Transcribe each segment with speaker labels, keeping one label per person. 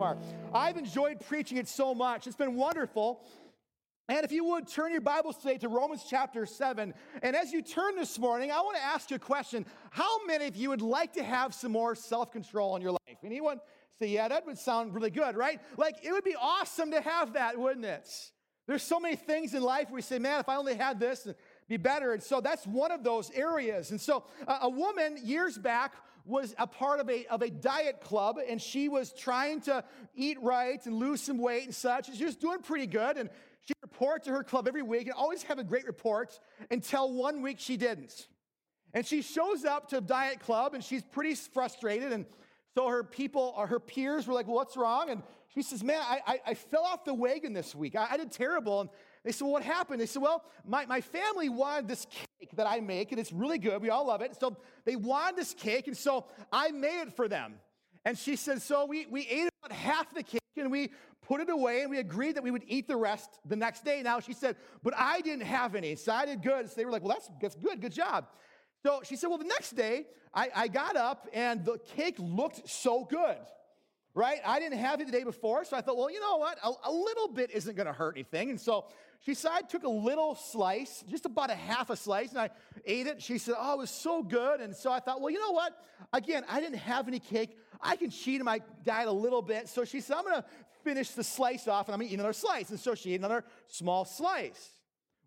Speaker 1: far? I've enjoyed preaching it so much. It's been wonderful. And if you would turn your Bibles today to Romans chapter 7. And as you turn this morning, I want to ask you a question. How many of you would like to have some more self control in your life? Anyone say, yeah, that would sound really good, right? Like, it would be awesome to have that, wouldn't it? There's so many things in life we say, man, if I only had this, be better. And so that's one of those areas. And so uh, a woman years back was a part of a, of a diet club, and she was trying to eat right and lose some weight and such. And she was doing pretty good. And She'd report to her club every week and always have a great report until one week she didn't. And she shows up to Diet Club and she's pretty frustrated. And so her people, or her peers were like, well, what's wrong? And she says, man, I, I, I fell off the wagon this week. I, I, did terrible. And they said, well, what happened? They said, well, my, my family wanted this cake that I make, and it's really good. We all love it. So they wanted this cake, and so I made it for them. And she said, so we, we ate about half the cake and we put it away and we agreed that we would eat the rest the next day. Now she said, but I didn't have any. So I did good. So they were like, well, that's, that's good. Good job. So she said, well, the next day I, I got up and the cake looked so good, right? I didn't have it the day before. So I thought, well, you know what? A, a little bit isn't going to hurt anything. And so she said, I took a little slice, just about a half a slice, and I ate it. She said, oh, it was so good. And so I thought, well, you know what? Again, I didn't have any cake. I can cheat in my diet a little bit. So she said, I'm going to finish the slice off and I'm going to eat another slice. And so she ate another small slice.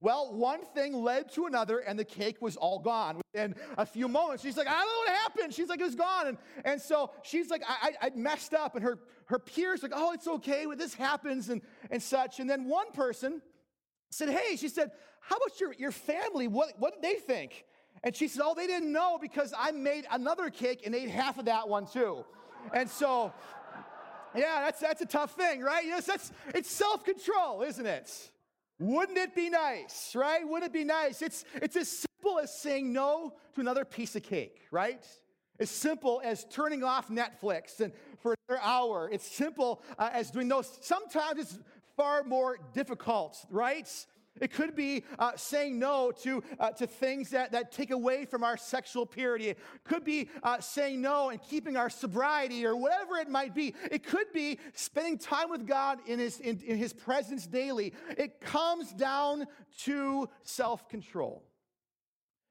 Speaker 1: Well, one thing led to another, and the cake was all gone within a few moments. She's like, I don't know what happened. She's like, it was gone. And, and so she's like, I, I, I messed up. And her, her peers like, oh, it's okay. Well, this happens and, and such. And then one person said, hey, she said, how about your, your family? What, what did they think? And she said, oh, they didn't know because I made another cake and ate half of that one too. And so, yeah, that's, that's a tough thing, right? Yes, that's, it's self control, isn't it? Wouldn't it be nice, right? Wouldn't it be nice? It's, it's as simple as saying no to another piece of cake, right? As simple as turning off Netflix and for another hour. It's simple uh, as doing those. Sometimes it's far more difficult, right? It could be uh, saying no to, uh, to things that, that take away from our sexual purity. It could be uh, saying no and keeping our sobriety or whatever it might be. It could be spending time with God in His, in, in his presence daily. It comes down to self control.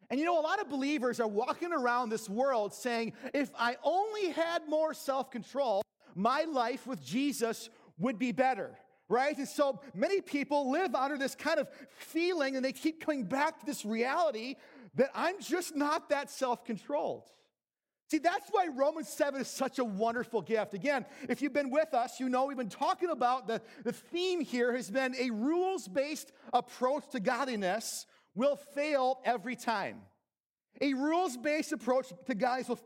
Speaker 1: And you know, a lot of believers are walking around this world saying, if I only had more self control, my life with Jesus would be better right? And so many people live under this kind of feeling and they keep coming back to this reality that I'm just not that self controlled. See, that's why Romans 7 is such a wonderful gift. Again, if you've been with us, you know we've been talking about the, the theme here has been a rules based approach to godliness will fail every time. A rules based approach to godliness will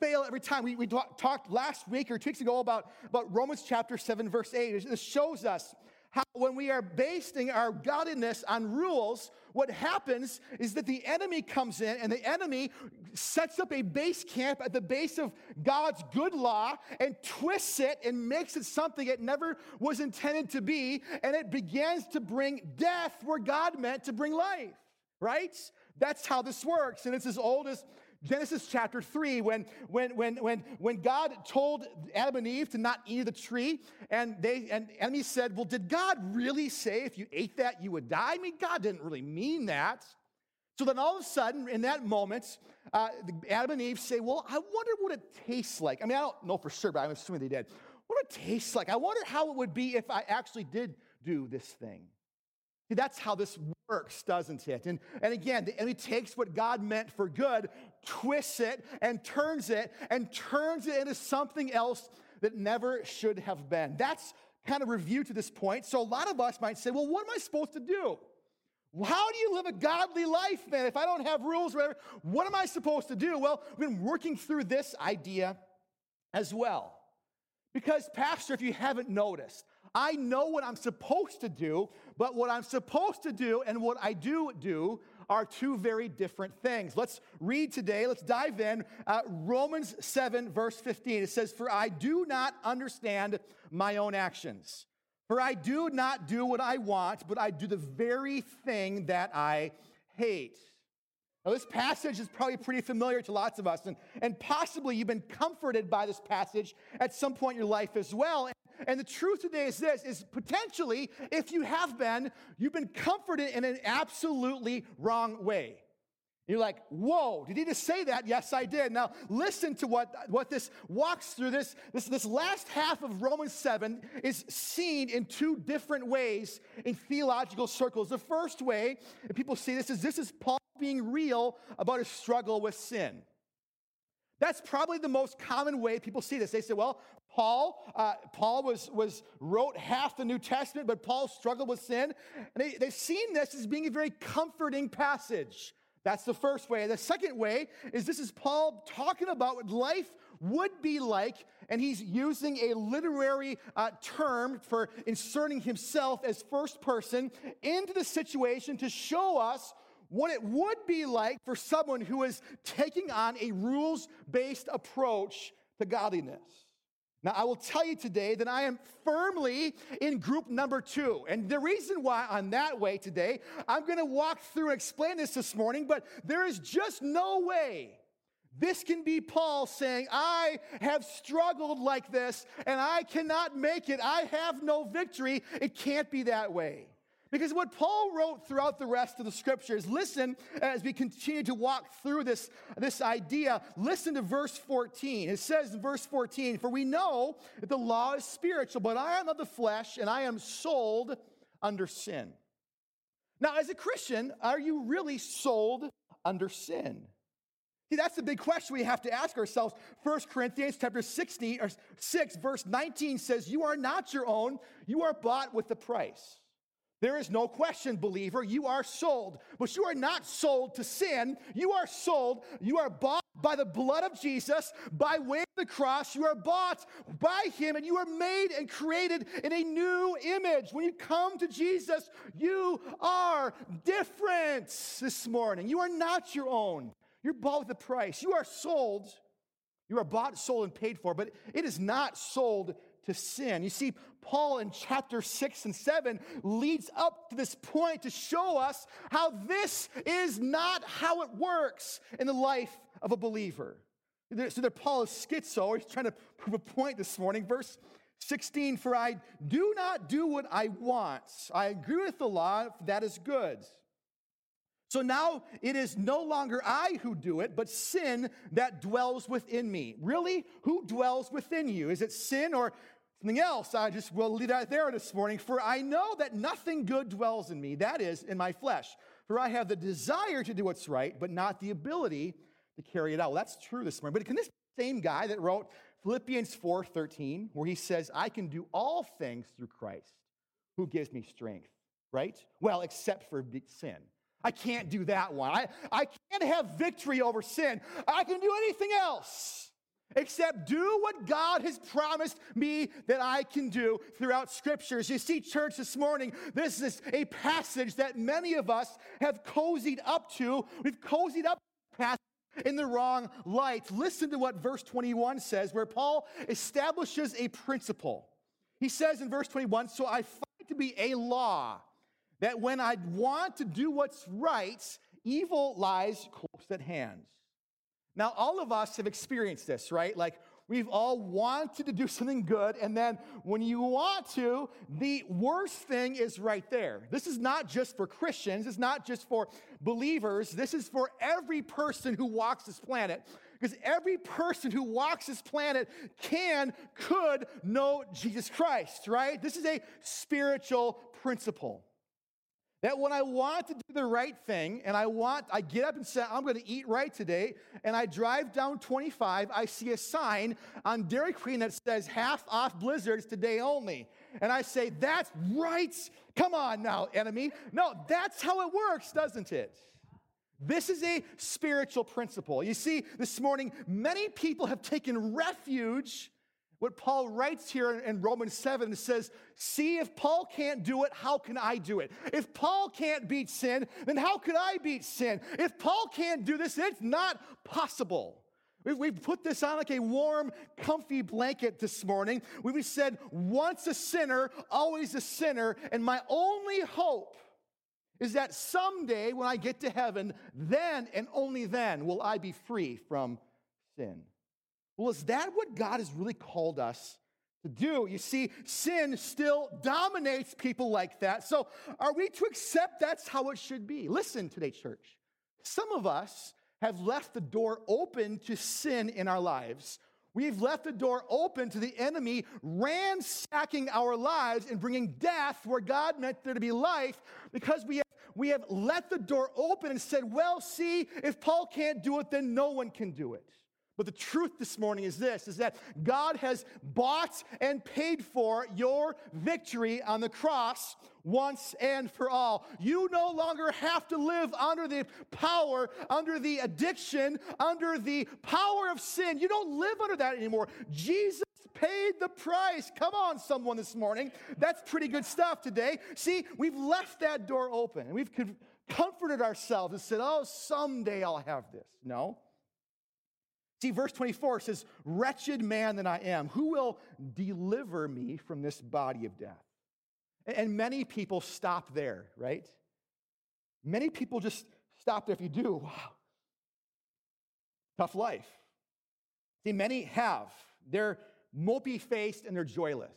Speaker 1: fail every time. We, we talked last week or two weeks ago about, about Romans chapter 7, verse 8. This shows us how when we are basing our godliness on rules, what happens is that the enemy comes in and the enemy sets up a base camp at the base of God's good law and twists it and makes it something it never was intended to be. And it begins to bring death where God meant to bring life, right? That's how this works. And it's as old as Genesis chapter 3, when, when, when, when, when God told Adam and Eve to not eat of the tree, and they and enemy said, Well, did God really say if you ate that you would die? I mean, God didn't really mean that. So then all of a sudden, in that moment, uh, Adam and Eve say, Well, I wonder what it tastes like. I mean, I don't know for sure, but I'm assuming they did. What it tastes like. I wonder how it would be if I actually did do this thing. See, that's how this works, doesn't it? And, and again, the enemy takes what God meant for good, twists it, and turns it, and turns it into something else that never should have been. That's kind of review to this point. So a lot of us might say, well, what am I supposed to do? How do you live a godly life then? If I don't have rules, whatever, what am I supposed to do? Well, we've been working through this idea as well. Because, Pastor, if you haven't noticed, I know what I'm supposed to do, but what I'm supposed to do and what I do do are two very different things. Let's read today, let's dive in. Uh, Romans 7, verse 15. It says, For I do not understand my own actions. For I do not do what I want, but I do the very thing that I hate. Now, this passage is probably pretty familiar to lots of us, and, and possibly you've been comforted by this passage at some point in your life as well. And the truth today is this is potentially, if you have been, you've been comforted in an absolutely wrong way. You're like, whoa, did he just say that? Yes, I did. Now, listen to what, what this walks through. This, this, this last half of Romans 7 is seen in two different ways in theological circles. The first way, and people see this, is this is Paul being real about his struggle with sin. That's probably the most common way people see this. They say, well, Paul, uh, Paul was, was wrote half the New Testament, but Paul struggled with sin. And they, they've seen this as being a very comforting passage. That's the first way. The second way is this is Paul talking about what life would be like, and he's using a literary uh, term for inserting himself as first person into the situation to show us what it would be like for someone who is taking on a rules based approach to godliness. Now, I will tell you today that I am firmly in group number two. And the reason why I'm that way today, I'm going to walk through and explain this this morning, but there is just no way this can be Paul saying, I have struggled like this and I cannot make it. I have no victory. It can't be that way. Because what Paul wrote throughout the rest of the scriptures, listen as we continue to walk through this, this idea, listen to verse 14. It says in verse 14, For we know that the law is spiritual, but I am of the flesh, and I am sold under sin. Now, as a Christian, are you really sold under sin? See, that's the big question we have to ask ourselves. 1 Corinthians chapter 16 or 6, verse 19 says, You are not your own, you are bought with a price. There is no question, believer, you are sold, but you are not sold to sin. You are sold, you are bought by the blood of Jesus, by way of the cross. You are bought by Him, and you are made and created in a new image. When you come to Jesus, you are different this morning. You are not your own. You're bought with a price. You are sold. You are bought, sold, and paid for, but it is not sold to sin. You see, Paul in chapter 6 and 7 leads up to this point to show us how this is not how it works in the life of a believer. So that Paul is schizo, he's trying to prove a point this morning. Verse 16, for I do not do what I want. I agree with the law, that is good. So now it is no longer I who do it, but sin that dwells within me. Really? Who dwells within you? Is it sin or Something else, I just will leave that there this morning. For I know that nothing good dwells in me, that is, in my flesh. For I have the desire to do what's right, but not the ability to carry it out. Well, that's true this morning. But can this same guy that wrote Philippians 4:13, where he says, I can do all things through Christ who gives me strength, right? Well, except for sin. I can't do that one. I, I can't have victory over sin. I can do anything else except do what God has promised me that I can do throughout scriptures. You see, church, this morning, this is a passage that many of us have cozied up to. We've cozied up in the wrong light. Listen to what verse 21 says, where Paul establishes a principle. He says in verse 21 So I find to be a law that when I want to do what's right, evil lies close at hand. Now, all of us have experienced this, right? Like, we've all wanted to do something good, and then when you want to, the worst thing is right there. This is not just for Christians, it's not just for believers, this is for every person who walks this planet. Because every person who walks this planet can, could know Jesus Christ, right? This is a spiritual principle. That when I want to do the right thing and I want, I get up and say, I'm going to eat right today, and I drive down 25, I see a sign on Dairy Queen that says half off blizzards today only. And I say, That's right. Come on now, enemy. No, that's how it works, doesn't it? This is a spiritual principle. You see, this morning, many people have taken refuge what Paul writes here in Romans 7 says, See, if Paul can't do it, how can I do it? If Paul can't beat sin, then how could I beat sin? If Paul can't do this, it's not possible. We've put this on like a warm, comfy blanket this morning. We've said, once a sinner, always a sinner. And my only hope is that someday when I get to heaven, then and only then will I be free from sin. Well, is that what God has really called us to do? You see, sin still dominates people like that. So, are we to accept that's how it should be? Listen today, church. Some of us have left the door open to sin in our lives. We've left the door open to the enemy ransacking our lives and bringing death where God meant there to be life because we have, we have let the door open and said, well, see, if Paul can't do it, then no one can do it. But the truth this morning is this is that God has bought and paid for your victory on the cross once and for all. You no longer have to live under the power, under the addiction, under the power of sin. You don't live under that anymore. Jesus paid the price. Come on, someone this morning. That's pretty good stuff today. See, we've left that door open and we've comforted ourselves and said, oh, someday I'll have this. No. See, verse 24 says, Wretched man that I am, who will deliver me from this body of death? And many people stop there, right? Many people just stop there. If you do, wow, tough life. See, many have. They're mopey faced and they're joyless.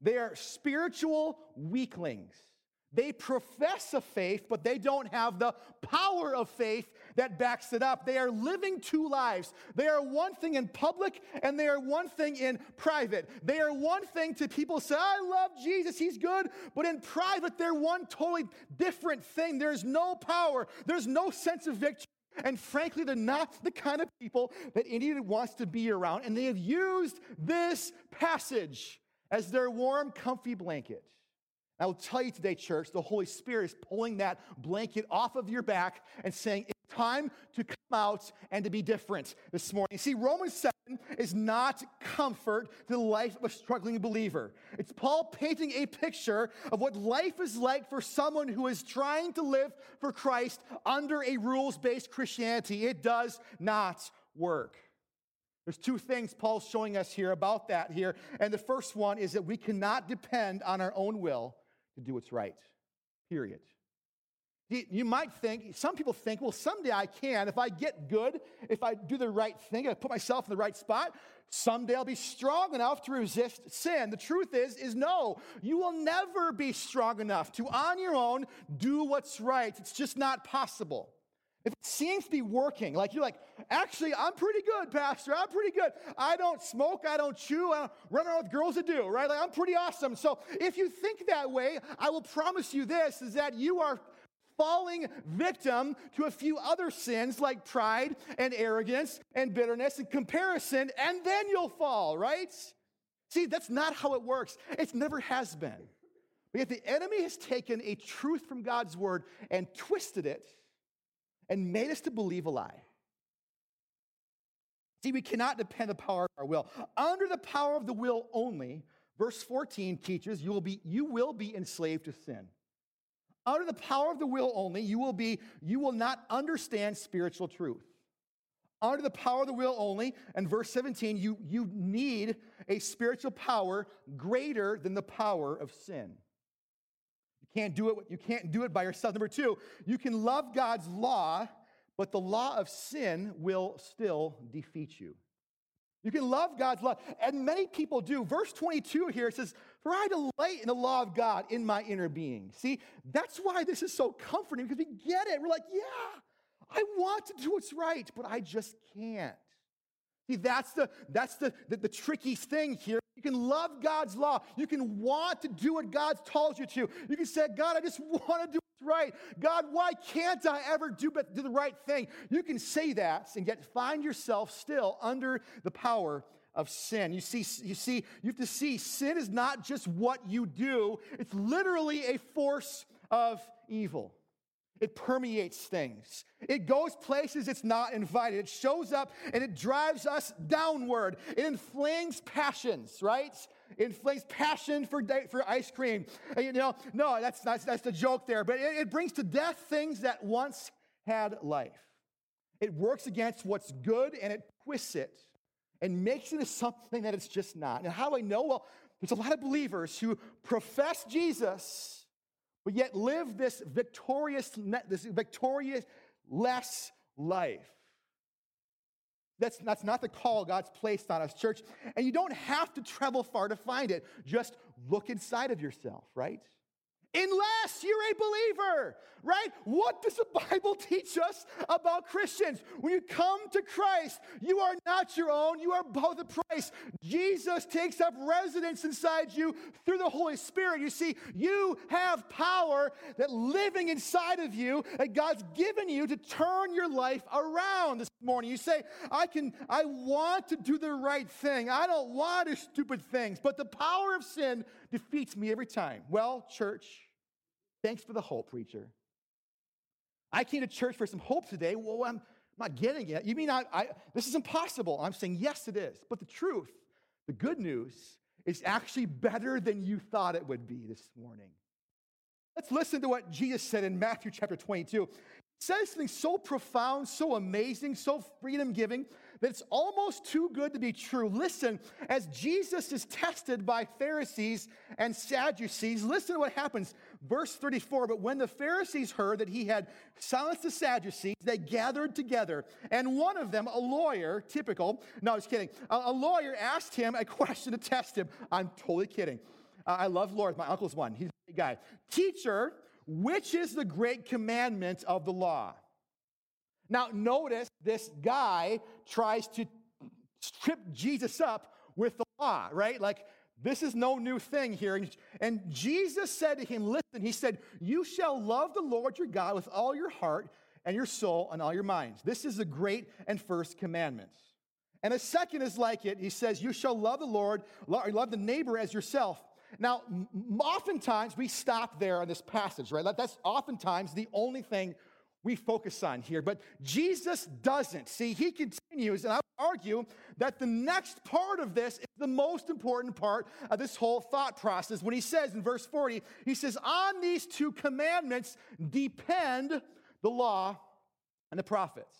Speaker 1: They are spiritual weaklings. They profess a faith, but they don't have the power of faith that backs it up. They are living two lives. They are one thing in public and they are one thing in private. They are one thing to people say, I love Jesus, he's good, but in private, they're one totally different thing. There's no power, there's no sense of victory. And frankly, they're not the kind of people that anyone wants to be around. And they have used this passage as their warm, comfy blanket. I will tell you today, church, the Holy Spirit is pulling that blanket off of your back and saying, it's time to come out and to be different this morning. See, Romans 7 is not comfort to the life of a struggling believer. It's Paul painting a picture of what life is like for someone who is trying to live for Christ under a rules based Christianity. It does not work. There's two things Paul's showing us here about that here. And the first one is that we cannot depend on our own will to do what's right, period. You might think, some people think, well, someday I can. If I get good, if I do the right thing, if I put myself in the right spot, someday I'll be strong enough to resist sin. The truth is, is no, you will never be strong enough to on your own do what's right. It's just not possible. If it seems to be working, like you're like, actually, I'm pretty good, Pastor. I'm pretty good. I don't smoke, I don't chew, I don't run around with girls that do, right? Like I'm pretty awesome. So if you think that way, I will promise you this is that you are falling victim to a few other sins like pride and arrogance and bitterness and comparison, and then you'll fall, right? See, that's not how it works. It never has been. But yet the enemy has taken a truth from God's word and twisted it and made us to believe a lie. See, we cannot depend on the power of our will. Under the power of the will only, verse 14 teaches you will be, you will be enslaved to sin. Under the power of the will only, you will be, you will not understand spiritual truth. Under the power of the will only, and verse 17, you, you need a spiritual power greater than the power of sin. Can't do it, you can't do it by yourself. Number two, you can love God's law, but the law of sin will still defeat you. You can love God's law, and many people do. Verse 22 here says, For I delight in the law of God in my inner being. See, that's why this is so comforting because we get it. We're like, Yeah, I want to do what's right, but I just can't. See, that's the that's the, the, the tricky thing here. You can love God's law. You can want to do what God tells you to. You can say, God, I just want to do what's right. God, why can't I ever do but do the right thing? You can say that and yet find yourself still under the power of sin. You see, you see, you have to see sin is not just what you do, it's literally a force of evil. It permeates things. It goes places it's not invited. It shows up and it drives us downward. It inflames passions, right? Inflames passion for, for ice cream. And, you know, no, that's, that's, that's the joke there. But it, it brings to death things that once had life. It works against what's good and it twists it and makes it something that it's just not. And how do I know? Well, there's a lot of believers who profess Jesus but yet live this victorious, this victorious less life. That's, that's not the call God's placed on us, church. And you don't have to travel far to find it. Just look inside of yourself, right? Unless you're a believer, right? What does the Bible teach us about Christians? When you come to Christ, you are not your own, you are both a price. Jesus takes up residence inside you through the Holy Spirit. You see, you have power that living inside of you that God's given you to turn your life around this morning. You say, I can, I want to do the right thing. I don't want to stupid things, but the power of sin defeats me every time. Well, church, Thanks for the hope, preacher. I came to church for some hope today. Well, I'm not getting it. You mean I, I, this is impossible? I'm saying, yes, it is. But the truth, the good news, is actually better than you thought it would be this morning. Let's listen to what Jesus said in Matthew chapter 22 He says something so profound, so amazing, so freedom giving that it's almost too good to be true. Listen, as Jesus is tested by Pharisees and Sadducees, listen to what happens. Verse 34 But when the Pharisees heard that he had silenced the Sadducees, they gathered together. And one of them, a lawyer, typical, no, I was kidding, a, a lawyer asked him a question to test him. I'm totally kidding. Uh, I love lawyers. My uncle's one. He's a guy. Teacher, which is the great commandment of the law? Now, notice this guy tries to trip Jesus up with the law, right? Like, this is no new thing here. And Jesus said to him, Listen, he said, You shall love the Lord your God with all your heart and your soul and all your minds. This is the great and first commandment. And a second is like it. He says, You shall love the Lord, love the neighbor as yourself. Now, oftentimes we stop there on this passage, right? That's oftentimes the only thing we focus on here. But Jesus doesn't. See, he continues, and I would argue that the next part of this is the most important part of this whole thought process. When he says in verse 40, he says, On these two commandments depend the law and the prophets.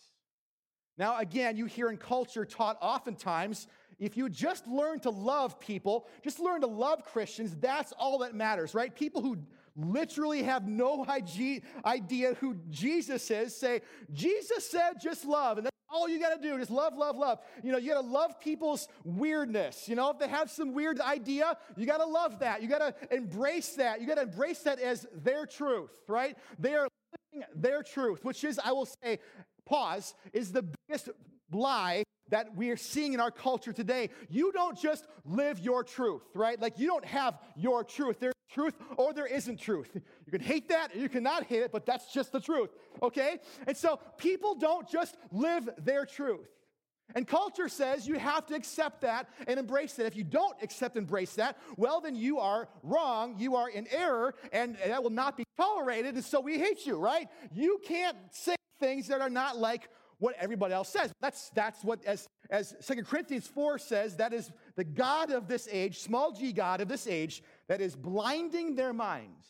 Speaker 1: Now, again, you hear in culture taught oftentimes if you just learn to love people, just learn to love Christians, that's all that matters, right? People who literally have no idea who Jesus is say, Jesus said just love. And that's all you got to do. Just love, love, love. You know, you got to love people's weirdness. You know, if they have some weird idea, you got to love that. You got to embrace that. You got to embrace that as their truth, right? They are living their truth, which is, I will say, pause, is the biggest lie that we are seeing in our culture today. You don't just live your truth, right? Like you don't have your truth. There's truth or there isn't truth. You can hate that or you cannot hate it, but that's just the truth, okay? And so people don't just live their truth. And culture says you have to accept that and embrace it. If you don't accept and embrace that, well, then you are wrong, you are in error, and that will not be tolerated, and so we hate you, right? You can't say things that are not like what everybody else says. That's, that's what, as, as 2 Corinthians 4 says, that is the God of this age, small g God of this age, that is blinding their minds.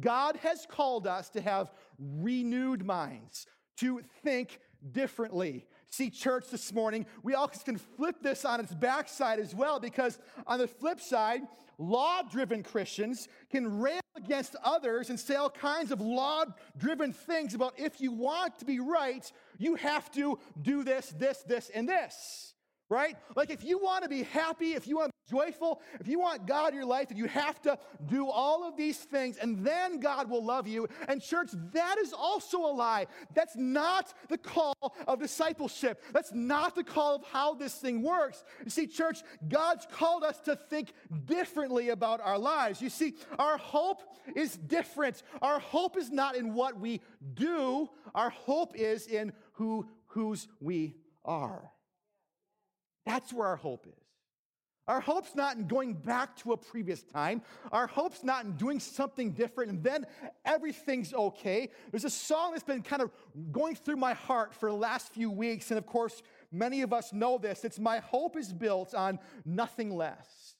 Speaker 1: God has called us to have renewed minds, to think differently. See, church, this morning, we all can flip this on its backside as well, because on the flip side, law driven Christians can rail against others and say all kinds of law driven things about if you want to be right, you have to do this, this, this, and this right? Like if you want to be happy, if you want joyful, if you want God in your life, then you have to do all of these things and then God will love you. And church, that is also a lie. That's not the call of discipleship. That's not the call of how this thing works. You see, church, God's called us to think differently about our lives. You see, our hope is different. Our hope is not in what we do. Our hope is in who whose we are. That's where our hope is. Our hope's not in going back to a previous time. Our hope's not in doing something different and then everything's okay. There's a song that's been kind of going through my heart for the last few weeks. And of course, many of us know this. It's my hope is built on nothing less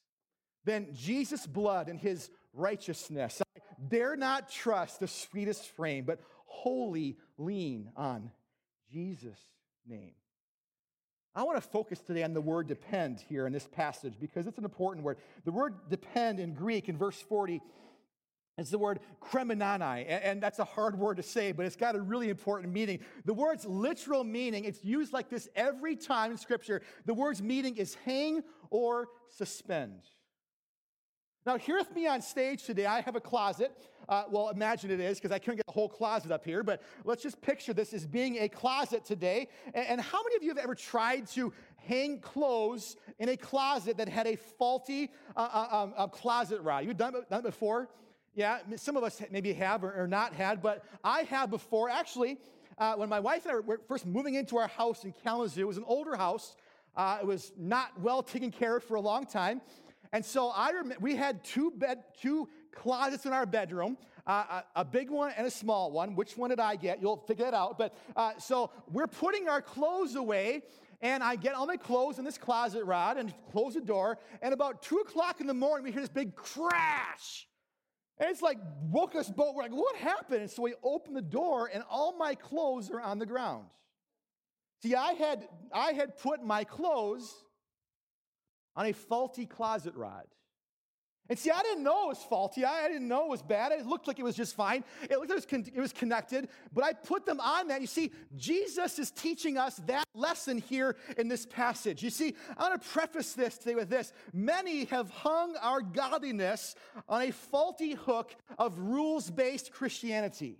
Speaker 1: than Jesus' blood and his righteousness. I dare not trust the sweetest frame, but wholly lean on Jesus' name. I want to focus today on the word depend here in this passage because it's an important word. The word depend in Greek in verse 40 is the word kremenanai, and that's a hard word to say, but it's got a really important meaning. The word's literal meaning, it's used like this every time in Scripture. The word's meaning is hang or suspend. Now, here with me on stage today, I have a closet. Uh, well, imagine it is, because I couldn't get the whole closet up here, but let's just picture this as being a closet today. And, and how many of you have ever tried to hang clothes in a closet that had a faulty uh, uh, um, closet rod? You've done, done it before? Yeah, some of us maybe have or, or not had, but I have before. Actually, uh, when my wife and I were first moving into our house in Kalamazoo, it was an older house. Uh, it was not well taken care of for a long time. And so I rem- we had two bed, two closets in our bedroom, uh, a, a, big one and a small one. Which one did I get? You'll figure it out. But uh, so we're putting our clothes away, and I get all my clothes in this closet rod and close the door. And about two o'clock in the morning, we hear this big crash. And it's like woke us both. We're like, what happened? And so we open the door, and all my clothes are on the ground. See, I had I had put my clothes on a faulty closet rod. And see, I didn't know it was faulty. I didn't know it was bad. It looked like it was just fine. It looked like it was, con- it was connected, but I put them on that. You see, Jesus is teaching us that lesson here in this passage. You see, I want to preface this today with this. Many have hung our godliness on a faulty hook of rules based Christianity.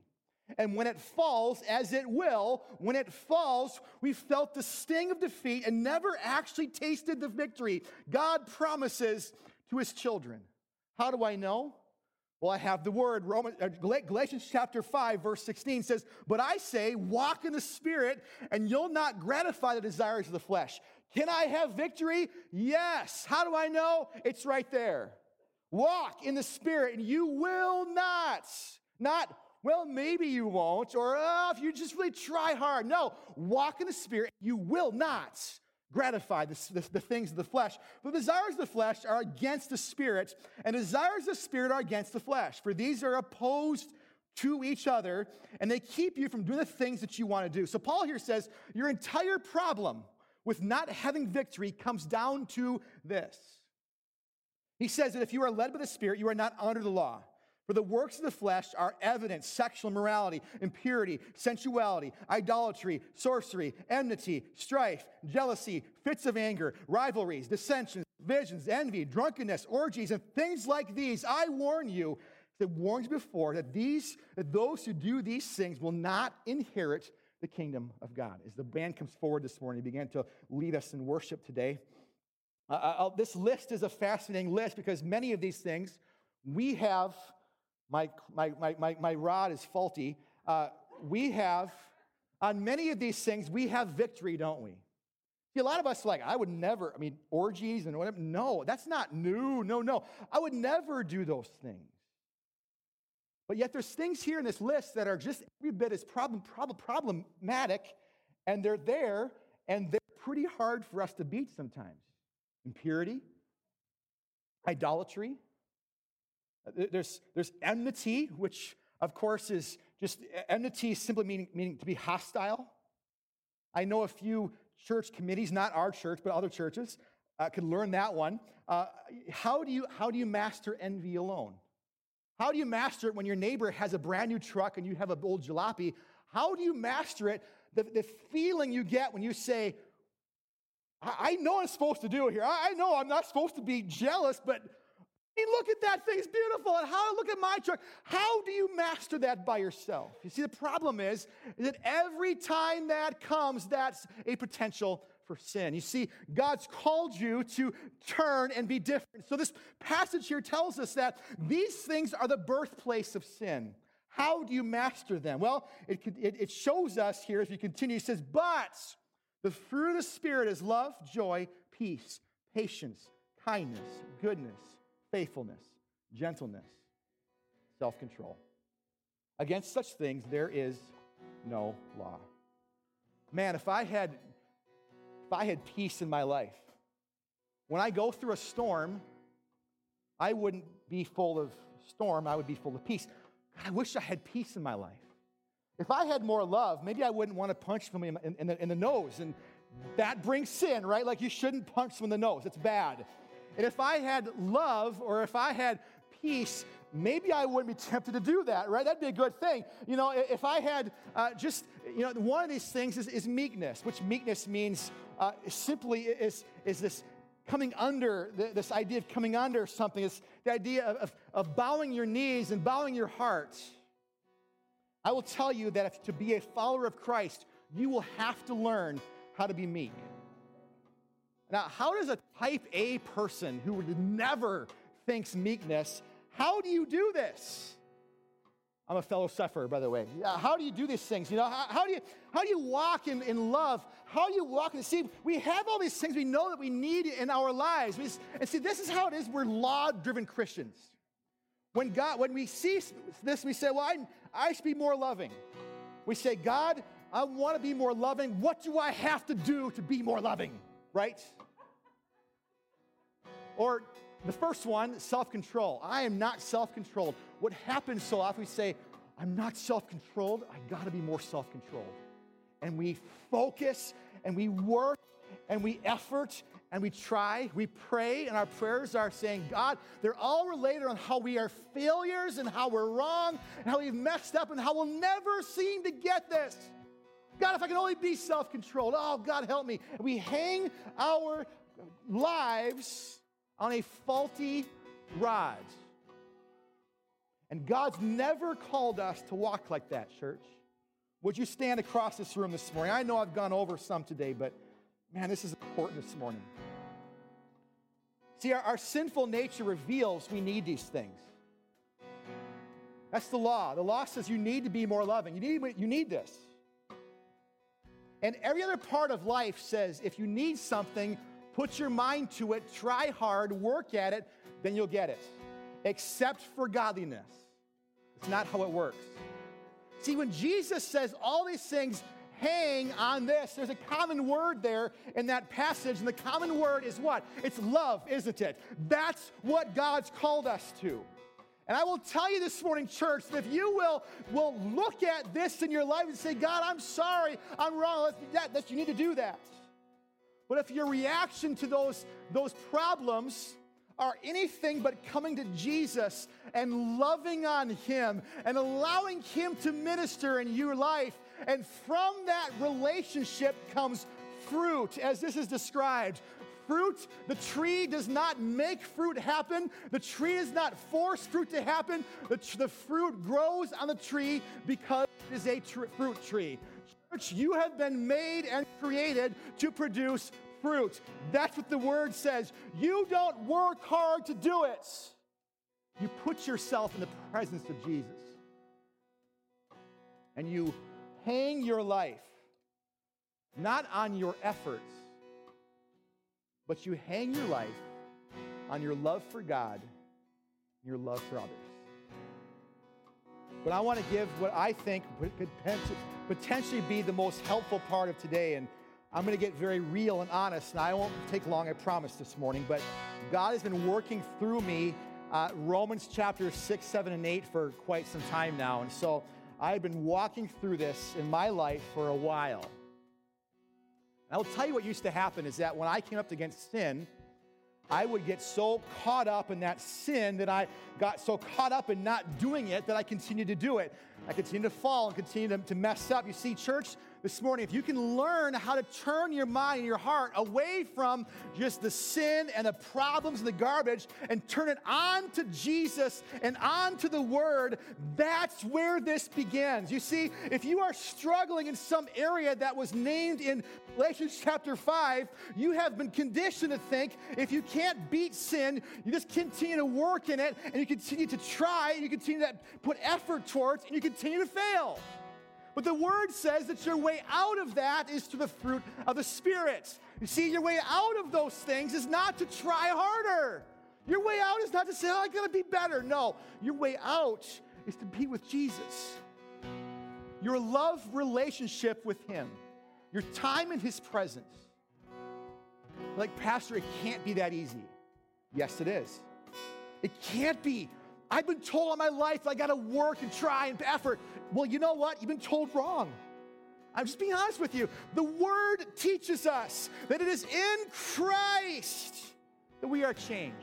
Speaker 1: And when it falls, as it will, when it falls, we felt the sting of defeat and never actually tasted the victory God promises to his children. How do I know? Well, I have the word. Roman, uh, Galatians chapter 5, verse 16 says, But I say, walk in the Spirit, and you'll not gratify the desires of the flesh. Can I have victory? Yes. How do I know? It's right there. Walk in the Spirit, and you will not. Not, well, maybe you won't, or oh, if you just really try hard. No, walk in the Spirit, you will not gratify the, the, the, things of the flesh. But the desires of the flesh are against the spirit, and desires of the spirit are against the flesh. For these are opposed to each other, and they keep you from doing the things that you want to do. So Paul here says your entire problem with not having victory comes down to this. He says that if you are led by the Spirit, you are not under the law. For the works of the flesh are evident sexual immorality, impurity, sensuality, idolatry, sorcery, enmity, strife, jealousy, fits of anger, rivalries, dissensions, visions, envy, drunkenness, orgies, and things like these. I warn you, that you before, that these that those who do these things will not inherit the kingdom of God. As the band comes forward this morning, began to lead us in worship today. Uh, this list is a fascinating list because many of these things we have my, my, my, my, my rod is faulty. Uh, we have, on many of these things, we have victory, don't we? See, a lot of us like, I would never, I mean, orgies and whatever. No, that's not new. No, no. I would never do those things. But yet there's things here in this list that are just every bit as problem, problem, problematic, and they're there, and they're pretty hard for us to beat sometimes. Impurity, idolatry, there's, there's enmity, which of course is just enmity simply meaning, meaning to be hostile. I know a few church committees, not our church, but other churches, uh, could learn that one. Uh, how, do you, how do you master envy alone? How do you master it when your neighbor has a brand new truck and you have an old jalopy? How do you master it? The, the feeling you get when you say, I, I know I'm supposed to do here. I, I know I'm not supposed to be jealous, but look at that thing, it's beautiful. And how look at my truck. How do you master that by yourself? You see, the problem is, is that every time that comes, that's a potential for sin. You see, God's called you to turn and be different. So this passage here tells us that these things are the birthplace of sin. How do you master them? Well, it, it, it shows us here as we continue. It says, but the fruit of the Spirit is love, joy, peace, patience, kindness, goodness, faithfulness, gentleness, self control. Against such things, there is no law. Man, if I had if I had peace in my life, when I go through a storm, I wouldn't be full of storm, I would be full of peace. God, I wish I had peace in my life. If I had more love, maybe I wouldn't want to punch somebody in, in, the, in the nose. And that brings sin, right? Like you shouldn't punch someone in the nose, it's bad. And if I had love or if I had peace, maybe I wouldn't be tempted to do that, right? That'd be a good thing. You know, if I had uh, just, you know, one of these things is, is meekness, which meekness means uh, simply is, is this coming under, this idea of coming under something, is the idea of, of, of bowing your knees and bowing your heart. I will tell you that if to be a follower of Christ, you will have to learn how to be meek. Now, how does a type A person who never thinks meekness, how do you do this? I'm a fellow sufferer, by the way. How do you do these things? You know, how, how do you how do you walk in, in love? How do you walk in see? We have all these things we know that we need in our lives. We, and see, this is how it is. We're law-driven Christians. When God, when we see this, we say, "Well, I, I should be more loving." We say, "God, I want to be more loving. What do I have to do to be more loving?" Right? Or the first one, self control. I am not self controlled. What happens so often, we say, I'm not self controlled. I got to be more self controlled. And we focus and we work and we effort and we try, we pray, and our prayers are saying, God, they're all related on how we are failures and how we're wrong and how we've messed up and how we'll never seem to get this. God, if I can only be self controlled, oh, God, help me. We hang our lives on a faulty rod. And God's never called us to walk like that, church. Would you stand across this room this morning? I know I've gone over some today, but man, this is important this morning. See, our, our sinful nature reveals we need these things. That's the law. The law says you need to be more loving. You need, you need this. And every other part of life says if you need something, put your mind to it, try hard, work at it, then you'll get it. Except for godliness. It's not how it works. See, when Jesus says all these things hang on this, there's a common word there in that passage, and the common word is what? It's love, isn't it? That's what God's called us to. And I will tell you this morning, church, that if you will, will look at this in your life and say, God, I'm sorry, I'm wrong, that, that you need to do that. But if your reaction to those, those problems are anything but coming to Jesus and loving on Him and allowing Him to minister in your life, and from that relationship comes fruit, as this is described. Fruit, the tree does not make fruit happen. The tree does not force fruit to happen. The, tr- the fruit grows on the tree because it is a tr- fruit tree. Church, you have been made and created to produce fruit. That's what the word says. You don't work hard to do it, you put yourself in the presence of Jesus. And you hang your life not on your efforts, but you hang your life on your love for God, your love for others. But I want to give what I think could potentially be the most helpful part of today. And I'm going to get very real and honest, and I won't take long, I promise, this morning. But God has been working through me uh, Romans chapter 6, 7, and 8 for quite some time now. And so I've been walking through this in my life for a while. And I'll tell you what used to happen is that when I came up against sin, I would get so caught up in that sin that I got so caught up in not doing it that I continued to do it. I continue to fall and continue to, to mess up. You see, church, this morning, if you can learn how to turn your mind and your heart away from just the sin and the problems and the garbage and turn it on to Jesus and on to the Word, that's where this begins. You see, if you are struggling in some area that was named in Galatians chapter 5, you have been conditioned to think if you can't beat sin, you just continue to work in it and you continue to try and you continue to put effort towards and you continue to fail. But the word says that your way out of that is through the fruit of the Spirit. You see, your way out of those things is not to try harder. Your way out is not to say, oh, I gotta be better. No, your way out is to be with Jesus. Your love relationship with Him, your time in His presence. Like, Pastor, it can't be that easy. Yes, it is. It can't be. I've been told all my life I got to work and try and effort. Well, you know what? You've been told wrong. I'm just being honest with you. The word teaches us that it is in Christ that we are changed.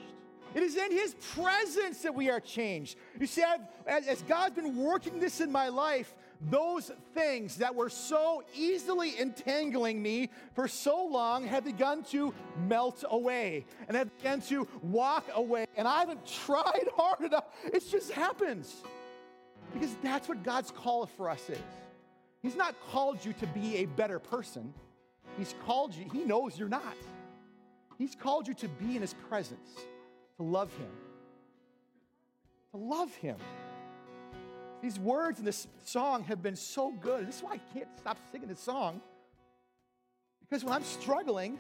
Speaker 1: It is in His presence that we are changed. You see, I've, as, as God's been working this in my life, those things that were so easily entangling me for so long have begun to melt away and have begun to walk away. And I haven't tried hard enough. It just happens. Because that's what God's call for us is. He's not called you to be a better person. He's called you, He knows you're not. He's called you to be in His presence, to love Him. To love Him. These words in this song have been so good. This is why I can't stop singing this song. Because when I'm struggling,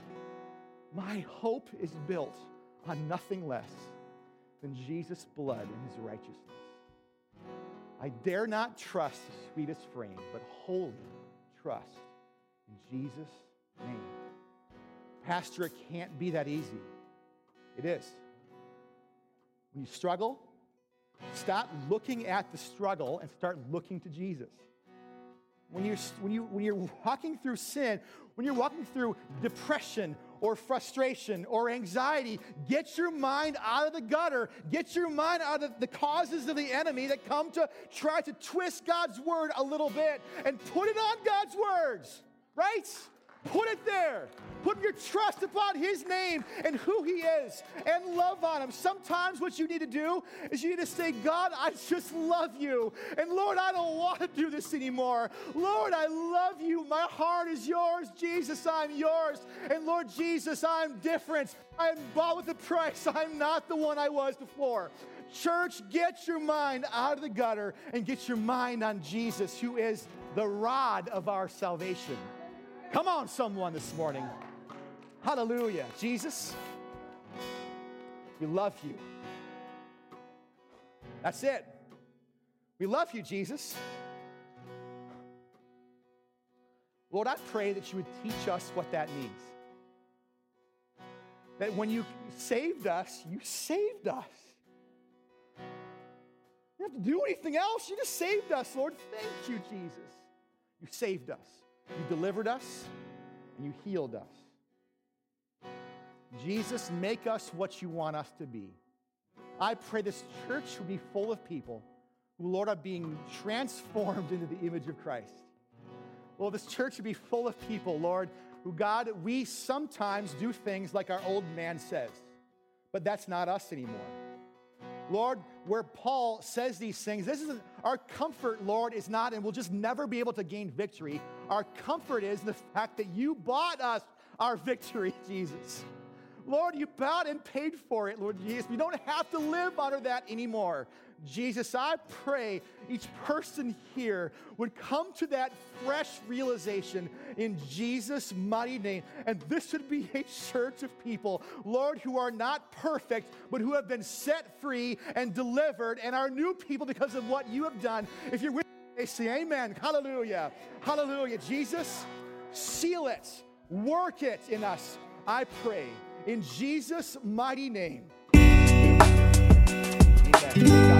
Speaker 1: my hope is built on nothing less than Jesus' blood and his righteousness. I dare not trust the sweetest frame, but wholly trust in Jesus' name. Pastor, it can't be that easy. It is. When you struggle, stop looking at the struggle and start looking to Jesus. When you're, when, you, when you're walking through sin, when you're walking through depression or frustration or anxiety, get your mind out of the gutter. Get your mind out of the causes of the enemy that come to try to twist God's word a little bit and put it on God's words, right? Put it there. Put your trust upon His name and who He is and love on Him. Sometimes what you need to do is you need to say, God, I just love you. And Lord, I don't want to do this anymore. Lord, I love you. My heart is yours. Jesus, I'm yours. And Lord Jesus, I'm different. I'm bought with a price. I'm not the one I was before. Church, get your mind out of the gutter and get your mind on Jesus, who is the rod of our salvation. Come on, someone, this morning. Hallelujah. Jesus, we love you. That's it. We love you, Jesus. Lord, I pray that you would teach us what that means. That when you saved us, you saved us. You don't have to do anything else. You just saved us, Lord. Thank you, Jesus. You saved us. You delivered us and you healed us. Jesus, make us what you want us to be. I pray this church will be full of people who, Lord, are being transformed into the image of Christ. Lord, this church will be full of people, Lord, who, God, we sometimes do things like our old man says, but that's not us anymore. Lord, where Paul says these things, this is our comfort, Lord, is not, and we'll just never be able to gain victory. Our comfort is the fact that you bought us our victory, Jesus. Lord, you bought and paid for it, Lord Jesus. We don't have to live under that anymore. Jesus, I pray each person here would come to that fresh realization in Jesus' mighty name. And this would be a church of people, Lord, who are not perfect, but who have been set free and delivered and are new people because of what you have done. If you're with me, say amen. Hallelujah. Hallelujah. Jesus, seal it, work it in us. I pray in Jesus' mighty name. Amen.